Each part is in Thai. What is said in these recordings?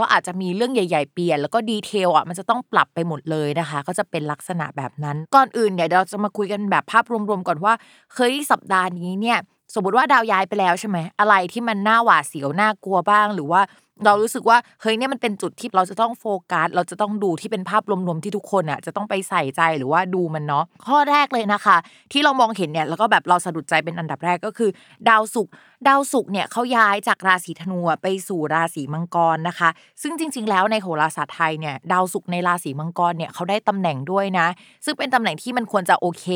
ก็อาจจะมีเรื่องใหญ่ ๆ เปลี่ยน แล้วก็ดีเทลอะมันจะต้องปรับไปหมดเลยนะคะ ก็จะเป็นลักษณะแบบนั้น ก่อนอื่นเนี่ยเราจะมาคุยกันแบบภาพรวมๆก่อนว่าเคยสัปดาห์นี้เนี่ยสมมติว่าดาวย้ายไปแล้วใช่ไหมอะไรที่มันน่าหวาดเสียวน่ากลัวบ้าง หรือว่าเรารู้สึกว่าเฮ้ยเนี่ยมันเป็นจุดที่เราจะต้องโฟกัสเราจะต้องดูที่เป็นภาพรวมๆที่ทุกคนอะจะต้องไปใส่ใจหรือว่าดูมันเนาะข้อแรกเลยนะคะ ที่เรามองเห็นเนี่ยแล้วก็แบบเราสะดุดใจเป็นอันดับแรกก็คือ ดาวศุกร์ดาวศุกร์เนี่ยเขาย้ายจากราศีธนูไปสู่ราศีมังกรนะคะ ซึ่งจริง ๆ แล้วในโหราศาสตร์ไทยเนี่ยดาวศุกร์ในราศีมังกรเนี่ยเขาได้ตำแหน่งด้วยนะ ซึ่งเป็นตำแหน่งที่มันควรจะโอเค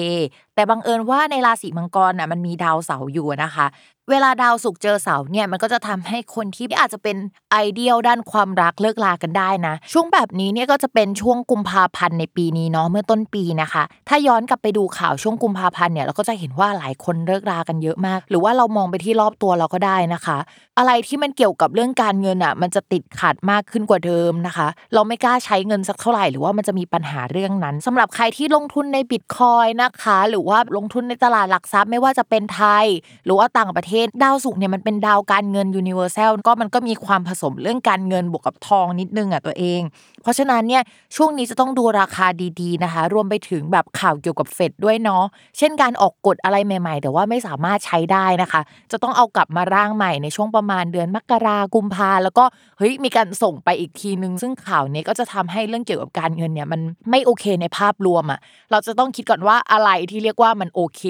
แต่บังเอิญว่าในราศีมังกรน่ะมันมีดาวเสาร์อยู่นะคะ เวลาดาวศุกเจอเสาเนี่ยมันก็จะทำให้คนที่อาจจะเป็นไอเดียลด้านความรักเลิกลากันได้นะ ช่วงแบบนี้เนี่ยก็จะเป็นช่วงกุมภาพันธ์ในปีนี้เนาะเมื่อต้นปีนะคะ ถ้าย้อนกลับไปดูข่าวช่วงกุมภาพันธ์เนี่ยเราก็จะเห็นว่าหลายคนเลิกลากันเยอะมาก หรือว่าเรามองไปที่รอบตัวเราก็ได้นะคะ อะไรที่มันเกี่ยวกับเรื่องการเงินอะมันจะติดขัดมากขึ้นกว่าเดิมนะคะ เราไม่กล้าใช้เงินสักเท่าไหร่หรือว่ามันจะมีปัญหาเรื่องนั้นสำหรับใครที่ลงทุนในบิตคอยนะคะ หรือว่าลงทุนในตลาดหลักทรัพย์ไม่ว่าจะเป็นไทย หรือว่าต่างประเทศดาวศุกร์เนี่ยมันเป็นดาวการเงินยูนิเวอร์แซลก็มันก็มีความผสมเรื่องการเงินบวกกับทองนิดนึงอะตัวเอง เพราะฉะนั้นเนี่ยช่วงนี้จะต้องดูราคาดีๆนะคะ รวมไปถึงแบบข่าวเกี่ยวกับเฟดด้วยเนาะเช่นการออกกฎอะไรใหม่ ๆ แต่ว่าไม่สามารถใช้ได้นะคะ จะต้องเอากลับมาร่างใหม่ในช่วงประมาณเดือนมกรากุมภาแล้วก็เฮ้ยมีการส่งไปอีกทีนึง ซึ่งข่าวนี้ก็จะทำให้เรื่องเกี่ยวกับการเงินเนี่ยมันไม่โอเคในภาพรวมอะเราจะต้องคิดก่อนว่าอะไรที่เรียกว่ามันโอเค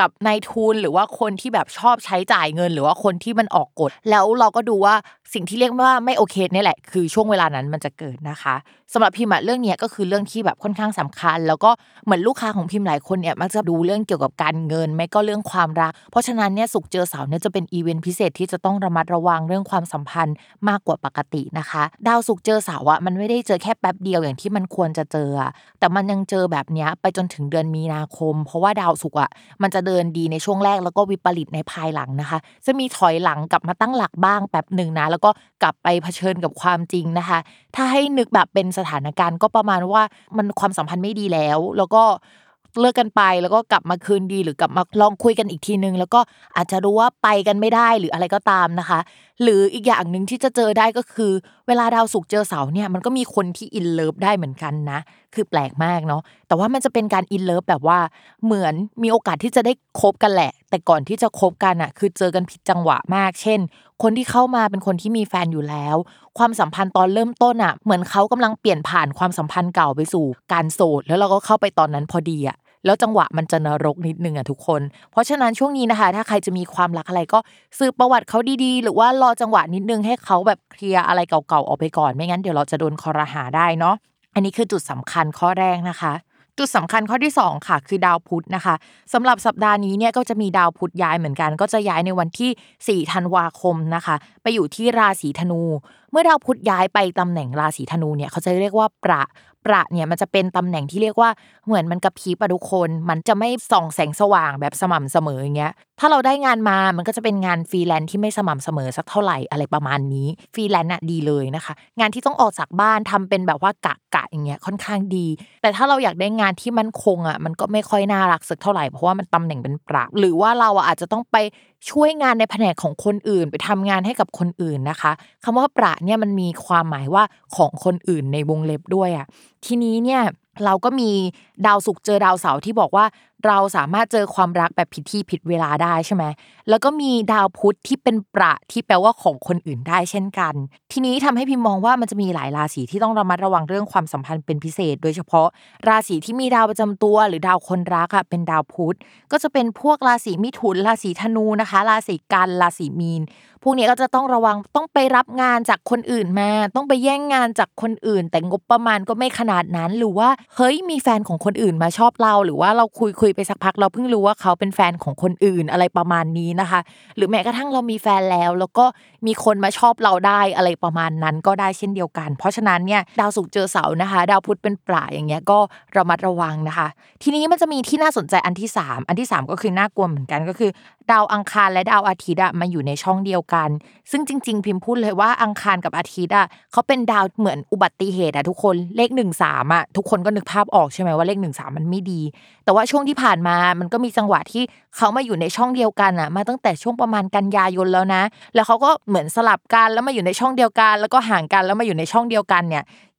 กับนายทุนหรือว่าคนที่แบบชอบใช้จ่ายเงิน หรือว่าคนที่มันออกกฎแล้วเราก็ดูว่าสิ่งที่เรียกว่าไม่โอเคนี่แหละ คือช่วงเวลานั้นมันจะเกิดนะคะสำหรับพิมพ์เรื่องนี้ก็คือเรื่องที่แบบค่อนข้างสำคัญ แล้วก็เหมือนลูกค้าของพิมพ์หลายคนเนี่ยมักจะดูเรื่องเกี่ยวกับการเงิน ไม่ก็เรื่องความรัก เพราะฉะนั้นเนี่ยสุกเจอเสาเนี่ยจะเป็นอีเวนต์พิเศษที่จะต้องระมัดระวังเรื่องความสัมพันธ์มากกว่าปกตินะคะ ดาวสุกเจอเสาอะมันไม่ได้เจอแค่แป๊บเดียวอย่างที่มันควรจะเจอแต่มันยังเจอแบบนี้ไปจนถึงเดือนมีนาคม เพราะว่าดาวสุกอะมันจะเดินดีในช่วงแรกแล้วก็วิปริตในภายหลังนะคะ จะมีถอยหลังกลับมาตั้งหลักบ้างแป๊บหนึ่งนะ แล้วก็กลับไปเผชิญกับความจริงนะคะ ถ้าให้นึกแบบเป็นสถานการณ์ก็ประมาณว่ามันความสัมพันธ์ไม่ดีแล้ว แล้วก็ เลิกกันไป แล้วก็กลับมาคืนดีหรือกลับมาลองคุยกันอีกทีนึง แล้วก็อาจจะรู้ว่าไปกันไม่ได้หรืออะไรก็ตามนะคะ หรืออีกอย่างหนึ่งที่จะเจอได้ก็คือ เวลาดาวศุกร์เจอเสาร์เนี่ยมันก็มีคนที่ in love ได้เหมือนกันนะ คือแปลกมากเนาะแต่ว่ามันจะเป็นการ in love แบบว่าเหมือนมีโอกาสที่จะได้คบกันแหละ แต่ก่อนที่จะคบกันอะคือเจอกันผิดจังหวะมาก เช่น คนที่เข้ามาเป็นคนที่มีแฟนอยู่แล้ว ความสัมพันธ์ตอนเริ่มต้นอะเหมือนเขากำลังเปลี่ยนผ่านความสัมพันธ์เก่าไปสู่การโสดแล้วเราก็เข้าไปตอนนั้นพอดีอะ แล้วจังหวะมันจะนรกนิดนึงอะทุกคน เพราะฉะนั้นช่วงนี้นะคะ ถ้าใครจะมีความรักอะไรก็สืบประวัติเขาดีๆ หรือว่ารอจังหวะนิดนึงให้เขาแบบเคลียร์อะไรเก่าๆออกไปก่อน ไม่งั้นเดี๋ยวเราจะโดนคอรหาได้เนาะอันนี้คือจุดสำคัญข้อแรกนะคะจุดสำคัญข้อที่ 2 ค่ะคือดาวพุธนะคะสำหรับสัปดาห์นี้เนี่ยก็จะมีดาวพุธย้ายเหมือนกัน ก็จะย้ายในวันที่ 4 ธันวาคมนะคะ ไปอยู่ที่ราศีธนู เมื่อดาวพุธย้ายไปตำแหน่งราศีธนูเนี่ยเขาจะเรียกว่าประประเนี่ยมันจะเป็นตำแหน่งที่เรียกว่าเหมือนมันกระพริบอะทุกคน มันจะไม่ส่องแสงสว่างแบบสม่ำเสมออย่างเงี้ยถ้าเราได้งานมามันก็จะเป็นงานฟรีแลนซ์ที่ไม่สม่ำเสมอสักเท่าไหร่อะไรประมาณนี้ฟรีแลนซ์อะดีเลยนะคะ งานที่ต้องออกจากบ้านทำเป็นแบบว่ากะกะอย่างเงี้ยค่อนข้างดี แต่ถ้าเราอยากได้งานที่มั่นคงอะมันก็ไม่ค่อยน่ารักสักเท่าไหร่เพราะว่ามันตำแหน่งเป็นประหรือว่าเราอาจจะต้องไปช่วยงานในแผนกของคนอื่น ไปทำงานให้กับคนอื่นนะคะคำว่าประเนี่ยมันมีความหมายว่าของคนอื่นในวงเล็บด้วยอะทีนี้เนี่ยเราก็มีดาวศุกร์เจอดาวเสาร์ที่บอกว่าเราสามารถเจอความรักแบบผิดที่ผิดเวลาได้ใช่ไหมแล้วก็มีดาวพุธที่เป็นประที่แปลว่าของคนอื่นได้เช่นกัน ทีนี้ทำให้พิมมองว่ามันจะมีหลายราศีที่ต้องระมัดระวังเรื่องความสัมพันธ์เป็นพิเศษ โดยเฉพาะราศีที่มีดาวประจำตัว หรือดาวคนรักอะเป็นดาวพุธก็จะเป็นพวกราศีมิถุนราศีธนูนะคะ ราศีกันราศีมีน พวกนี้ก็จะต้องระวังต้องไปรับงานจากคนอื่นมา ต้องไปแย่งงานจากคนอื่น แต่งบประมาณก็ไม่ขนาดนั้นหรือว่าเฮ้ยมีแฟนของคนอื่นมาชอบเราหรือว่าเราคุยคุยไปสักพักเราเพิ่งรู้ว่าเขาเป็นแฟนของคนอื่นอะไรประมาณนี้นะคะ หรือแม้กระทั่งเรามีแฟนแล้ว แล้วก็มีคนมาชอบเราได้อะไรประมาณนั้นก็ได้เช่นเดียวกัน เพราะฉะนั้นเนี่ยดาวศุกร์เจอเสาร์นะคะ ดาวพุธเป็นปลาอย่างเงี้ยก็ระมัดระวังนะคะ ทีนี้มันจะมีที่น่าสนใจอันที่ 3 อันที่ 3 ก็คือน่ากลัวเหมือนกันก็คือ ดาวอังคารและดาวอาทิตย์อะมาอยู่ในช่องเดียวกัน ซึ่งจริง ๆ พิมพ์พูดเลยว่าอังคารกับอาทิตย์อะเขาเป็นดาวเหมือนอุบัติเหตุอะทุกคนเลข1นึ่งสามอะทุกคนก็นึกภาพออกใช่ไหมว่าเลข1นึ่งสามมันไม่ดี แต่ว่าช่วงที่ผ่านมามันก็มีจังหวะที่เขามาอยู่ในช่องเดียวกันอะมาตั้งแต่ช่วงประมาณกันยายนแล้วนะ แล้วเขาก็เหมือนสลับกันแล้วมาอยู่ในช่องเดียวกัน แล้วก็ห่างกันแล้วมาอยู่ในช่องเดียวกันเนี่ย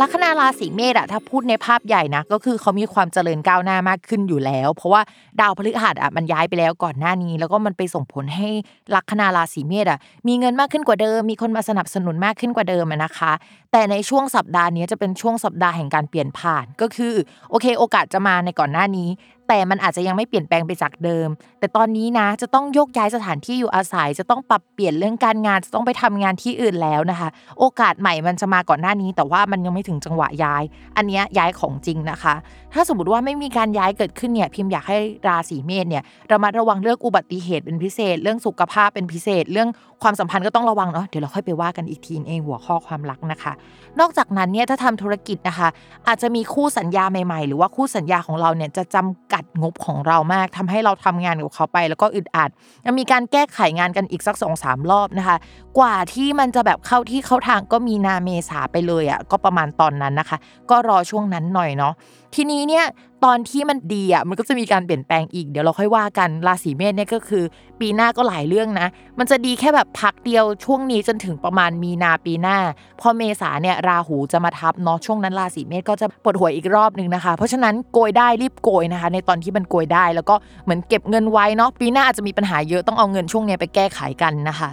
ลัคนาราศีเมษอะถ้าพูดในภาพใหญ่นะก็คือเขามีความเจริญก้าวหน้ามากขึ้นอยู่แล้ว เพราะว่าดาวพฤหัสอะมันย้ายไปแล้วก่อนหน้านี้ แล้วก็มันไปส่งผลให้ลัคนาราศีเมษอะมีเงินมากขึ้นกว่าเดิม มีคนมาสนับสนุนมากขึ้นกว่าเดิมนะคะ แต่ในช่วงสัปดาห์นี้จะเป็นช่วงสัปดาห์แห่งการเปลี่ยนผ่านก็คือโอเค โอกาสจะมาในก่อนหน้านี้ แต่มันอาจจะยังไม่เปลี่ยนแปลงไปจากเดิม แต่ตอนนี้นะจะต้องโยกย้ายสถานที่อยู่อาศัย จะต้องปรับเปลี่ยนเรื่องการงานจะต้องไปทำงานที่อื่นแล้วนะคะ โอกาสใหม่มันจะมาก่อนหน้านี้ แต่ว่ามันยังไม่ถึงจังหวะย้าย อันนี้ย้ายของจริงนะคะ ถ้าสมมติว่าไม่มีการย้ายเกิดขึ้นเนี่ยพิมพ์อยากให้ราศีเมษเนี่ยระมัดระวังเรื่องอุบัติเหตุเป็นพิเศษ เรื่องสุขภาพเป็นพิเศษ เรื่องความสัมพันธ์ก็ต้องระวังเนาะเดี๋ยวเราค่อยไปว่ากันอีกทีเองหัวข้อความรักนะคะ นอกจากนั้นเนี่ยถ้าทำธุรกิจนะคะ อาจจะมีคู่สัญญาใหม่ๆ หรือว่าคู่สัญญาของเราเนี่ยจะจำกัดงบของเรามากทำให้เราทำงานกับเขาไป แล้วก็อึดอัดยังมีการแก้ไขงานกันอีกสักสองสามรอบนะคะ กว่าที่มันจะแบบเข้าที่เข้าทางก็มีนาเมษาไปเลยอะ่ะก็ประมาณตอนนั้นนะคะ ก็รอช่วงนั้นหน่อยเนาะทีนี้เนี่ย ตอนที่มันดีอะมันก็จะมีการเปลี่ยนแปลงอีกเดี๋ยวเราค่อยว่ากันราศีเมษเนี่ยก็คือ ปีหน้าก็หลายเรื่องนะ มันจะดีแค่แบบพักเดียวช่วงนี้จนถึงประมาณมีนาปีหน้า พอเมษาเนี่ยราหูจะมาทับเนาะช่วงนั้นราศีเมษก็จะปวดหัวอีกรอบนึงนะคะ เพราะฉะนั้นโกยได้รีบโกยนะคะ ในตอนที่มันโกยได้แล้วก็เหมือนเก็บเงินไว้เนาะปีหน้าอาจจะมีปัญหาเยอะต้องเอาเงินช่วงนี้ไปแก้ไขกันนะคะ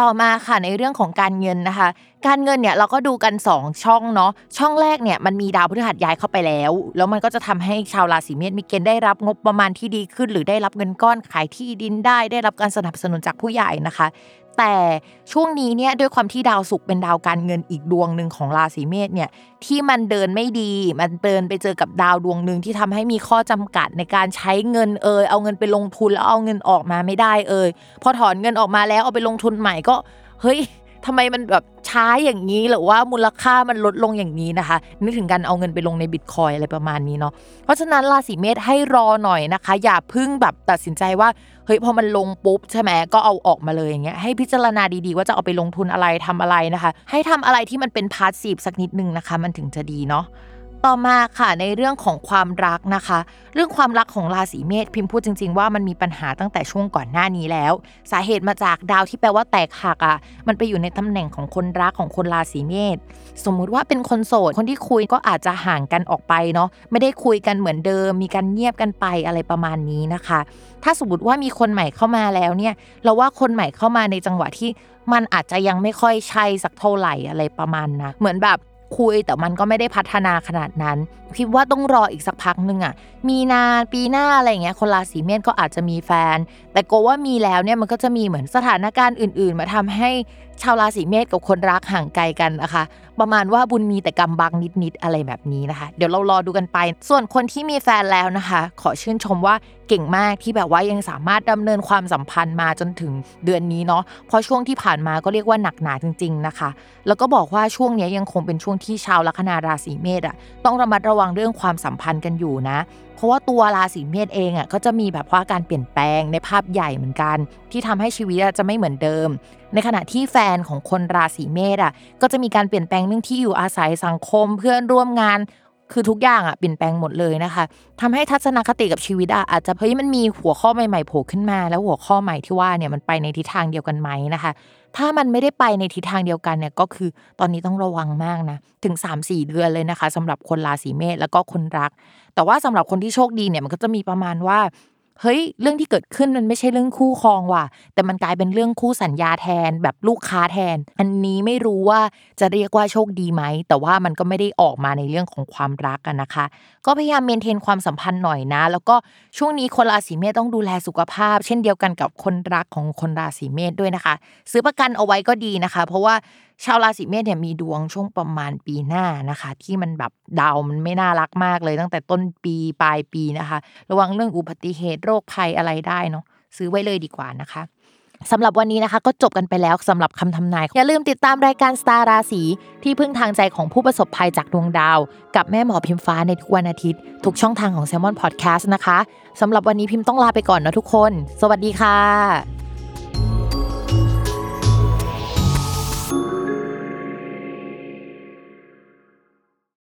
ต่อมาค่ะในเรื่องของการเงินนะคะ การเงินเนี่ยเราก็ดูกัน 2 ช่องเนาะช่องแรกเนี่ยมันมีดาวพฤหัสย้ายเข้าไปแล้ว แล้วมันก็จะทำให้ชาวราศีเมษมีเกณฑ์ได้รับงบประมาณที่ดีขึ้น หรือได้รับเงินก้อนขายที่ดินได้ ได้รับการสนับสนุนจากผู้ใหญ่นะคะ แต่ช่วงนี้เนี่ยด้วยความที่ดาวศุกร์เป็นดาวการเงินอีกดวงหนึ่งของราศีเมษเนี่ยที่มันเดินไม่ดี มันเดินไปเจอกับดาวดวงหนึ่งที่ทำให้มีข้อจำกัดในการใช้เงินเอยเอาเงินไปลงทุนแล้วเอาเงินออกมาไม่ได้เอยพอถอนเงินออกมาแล้วเอาไปลงทุนใหม่ก็เฮ้ยทำไมมันแบบช้าอย่างนี้หรือว่ามูลค่ามันลดลงอย่างนี้นะคะ นึกถึงการเอาเงินไปลงในบิตคอยอะไรประมาณนี้เนาะเพราะฉะนั้นราศีเมษให้รอหน่อยนะคะ อย่าพึ่งแบบตัดสินใจว่า เฮ้ยพอมันลงปุ๊บใช่ไหมก็เอาออกมาเลยอย่างเงี้ยให้พิจารณาดีๆ ว่าจะเอาไปลงทุนอะไรทำอะไรนะคะ ให้ทำอะไรที่มันเป็นพาสซีฟสักนิดนึงนะคะ มันถึงจะดีเนาะ ต่อมาค่ะในเรื่องของความรักนะคะ เรื่องความรักของราศีเมษพิมพ์พูดจริง ๆ ว่ามันมีปัญหาตั้งแต่ช่วงก่อนหน้านี้แล้ว สาเหตุมาจากดาวที่แปลว่าแตกหักอะมันไปอยู่ในตำแหน่งของคนรักของคนราศีเมษสมมุติว่าเป็นคนโสดคนที่คุยก็อาจจะห่างกันออกไปเนาะไม่ได้คุยกันเหมือนเดิม มีการเงียบกันไปอะไรประมาณนี้นะคะ ถ้าสมมติว่ามีคนใหม่เข้ามาแล้วเนี่ยเราว่าคนใหม่เข้ามาในจังหวะที่มันอาจจะยังไม่ค่อยใช่สักเท่าไหร่อะไรประมาณนะเหมือนแบบ คุยแต่มันก็ไม่ได้พัฒนาขนาดนั้นคิดว่าต้องรออีกสักพักหนึ่งอะมีนานปีหน้าอะไรเงี้ยคนราศีเมษก็อาจจะมีแฟน แต่โกว่ามีแล้วเนี่ยมันก็จะมีเหมือนสถานการณ์อื่น ๆ มาทำให้ชาวราศีเมษกับคนรักห่างไกลกันนะคะ ประมาณว่าบุญมีแต่กรรมบังนิดๆอะไรแบบนี้นะคะ เดี๋ยวเรารอดูกันไป ส่วนคนที่มีแฟนแล้วนะคะ ขอชื่นชมว่าเก่งมากที่แบบว่ายังสามารถดำเนินความสัมพันธ์มาจนถึงเดือนนี้เนาะเพราะช่วงที่ผ่านมาก็เรียกว่าหนักหนาจริง ๆนะคะ แล้วก็บอกว่าช่วงนี้ยังคงเป็นช่วงที่ชาวลัคนาราศีเมษอะต้องระมัดระวังเรื่องความสัมพันธ์กันอยู่นะ เพราะว่าตัวราศีเมษเองอะก็จะมีแบบว่าการเปลี่ยนแปลงในภาพใหญ่เหมือนกัน ที่ทำให้ชีวิตจะไม่เหมือนเดิม ในขณะที่แฟนของคนราศีเมษอะก็จะมีการเปลี่ยนแปลงเรื่องที่อยู่อาศัยสังคมเพื่อนร่วมงาน คือทุกอย่างอะเปลี่ยนแปลงหมดเลยนะคะทำให้ทัศนคติกับชีวิตอะอาจจะเฮ้ยมันมีหัวข้อใหม่ๆโผล่ขึ้นมา แล้วหัวข้อใหม่ที่ว่าเนี่ยมันไปในทิศทางเดียวกันไหมนะคะ ถ้ามันไม่ได้ไปในทิศทางเดียวกันเนี่ยก็คือตอนนี้ต้องระวังมากนะถึง 3-4 เดือนเลยนะคะสำหรับคนราศีเมษแล้วก็คนรัก แต่ว่าสำหรับคนที่โชคดีเนี่ยมันก็จะมีประมาณว่า เฮ้ยเรื่องที่เกิดขึ้นมันไม่ใช่เรื่องคู่ครองว่ะ แต่มันกลายเป็นเรื่องคู่สัญญาแทนแบบลูกค้าแทน อันนี้ไม่รู้ว่าจะเรียกว่าโชคดีไหม แต่ว่ามันก็ไม่ได้ออกมาในเรื่องของความรักกันนะคะ ก็พยายามเมนเทนความสัมพันธ์หน่อยนะ แล้วก็ช่วงนี้คนราศีเมษต้องดูแลสุขภาพ เช่นเดียวกันกับคนรักของคนราศีเมษด้วยนะคะ ซื้อประกันเอาไว้ก็ดีนะคะ เพราะว่า ชาวราศีเมษเนี่ยมีดวงช่วงประมาณปีหน้านะคะ ที่มันแบบดาวมันไม่น่ารักมากเลย ตั้งแต่ต้นปีปลายปีนะคะ ระวังเรื่องอุบัติเหตุโรคภัยอะไรได้เนาะซื้อไว้เลยดีกว่านะคะสำหรับวันนี้นะคะก็จบกันไปแล้วสำหรับคำทำนาย อย่าลืมติดตามรายการสตาร์ราศีที่พึ่งทางใจของผู้ประสบภัยจากดวงดาว กับแม่หมอพิมฟ้าในทุกวันอาทิตย์ ทุกช่องทางของ s ซ l m o n Podcast นะคะสำหรับวันนี้พิมพ์ต้องลาไปก่อนนะทุกคน สวัสดีค่ะ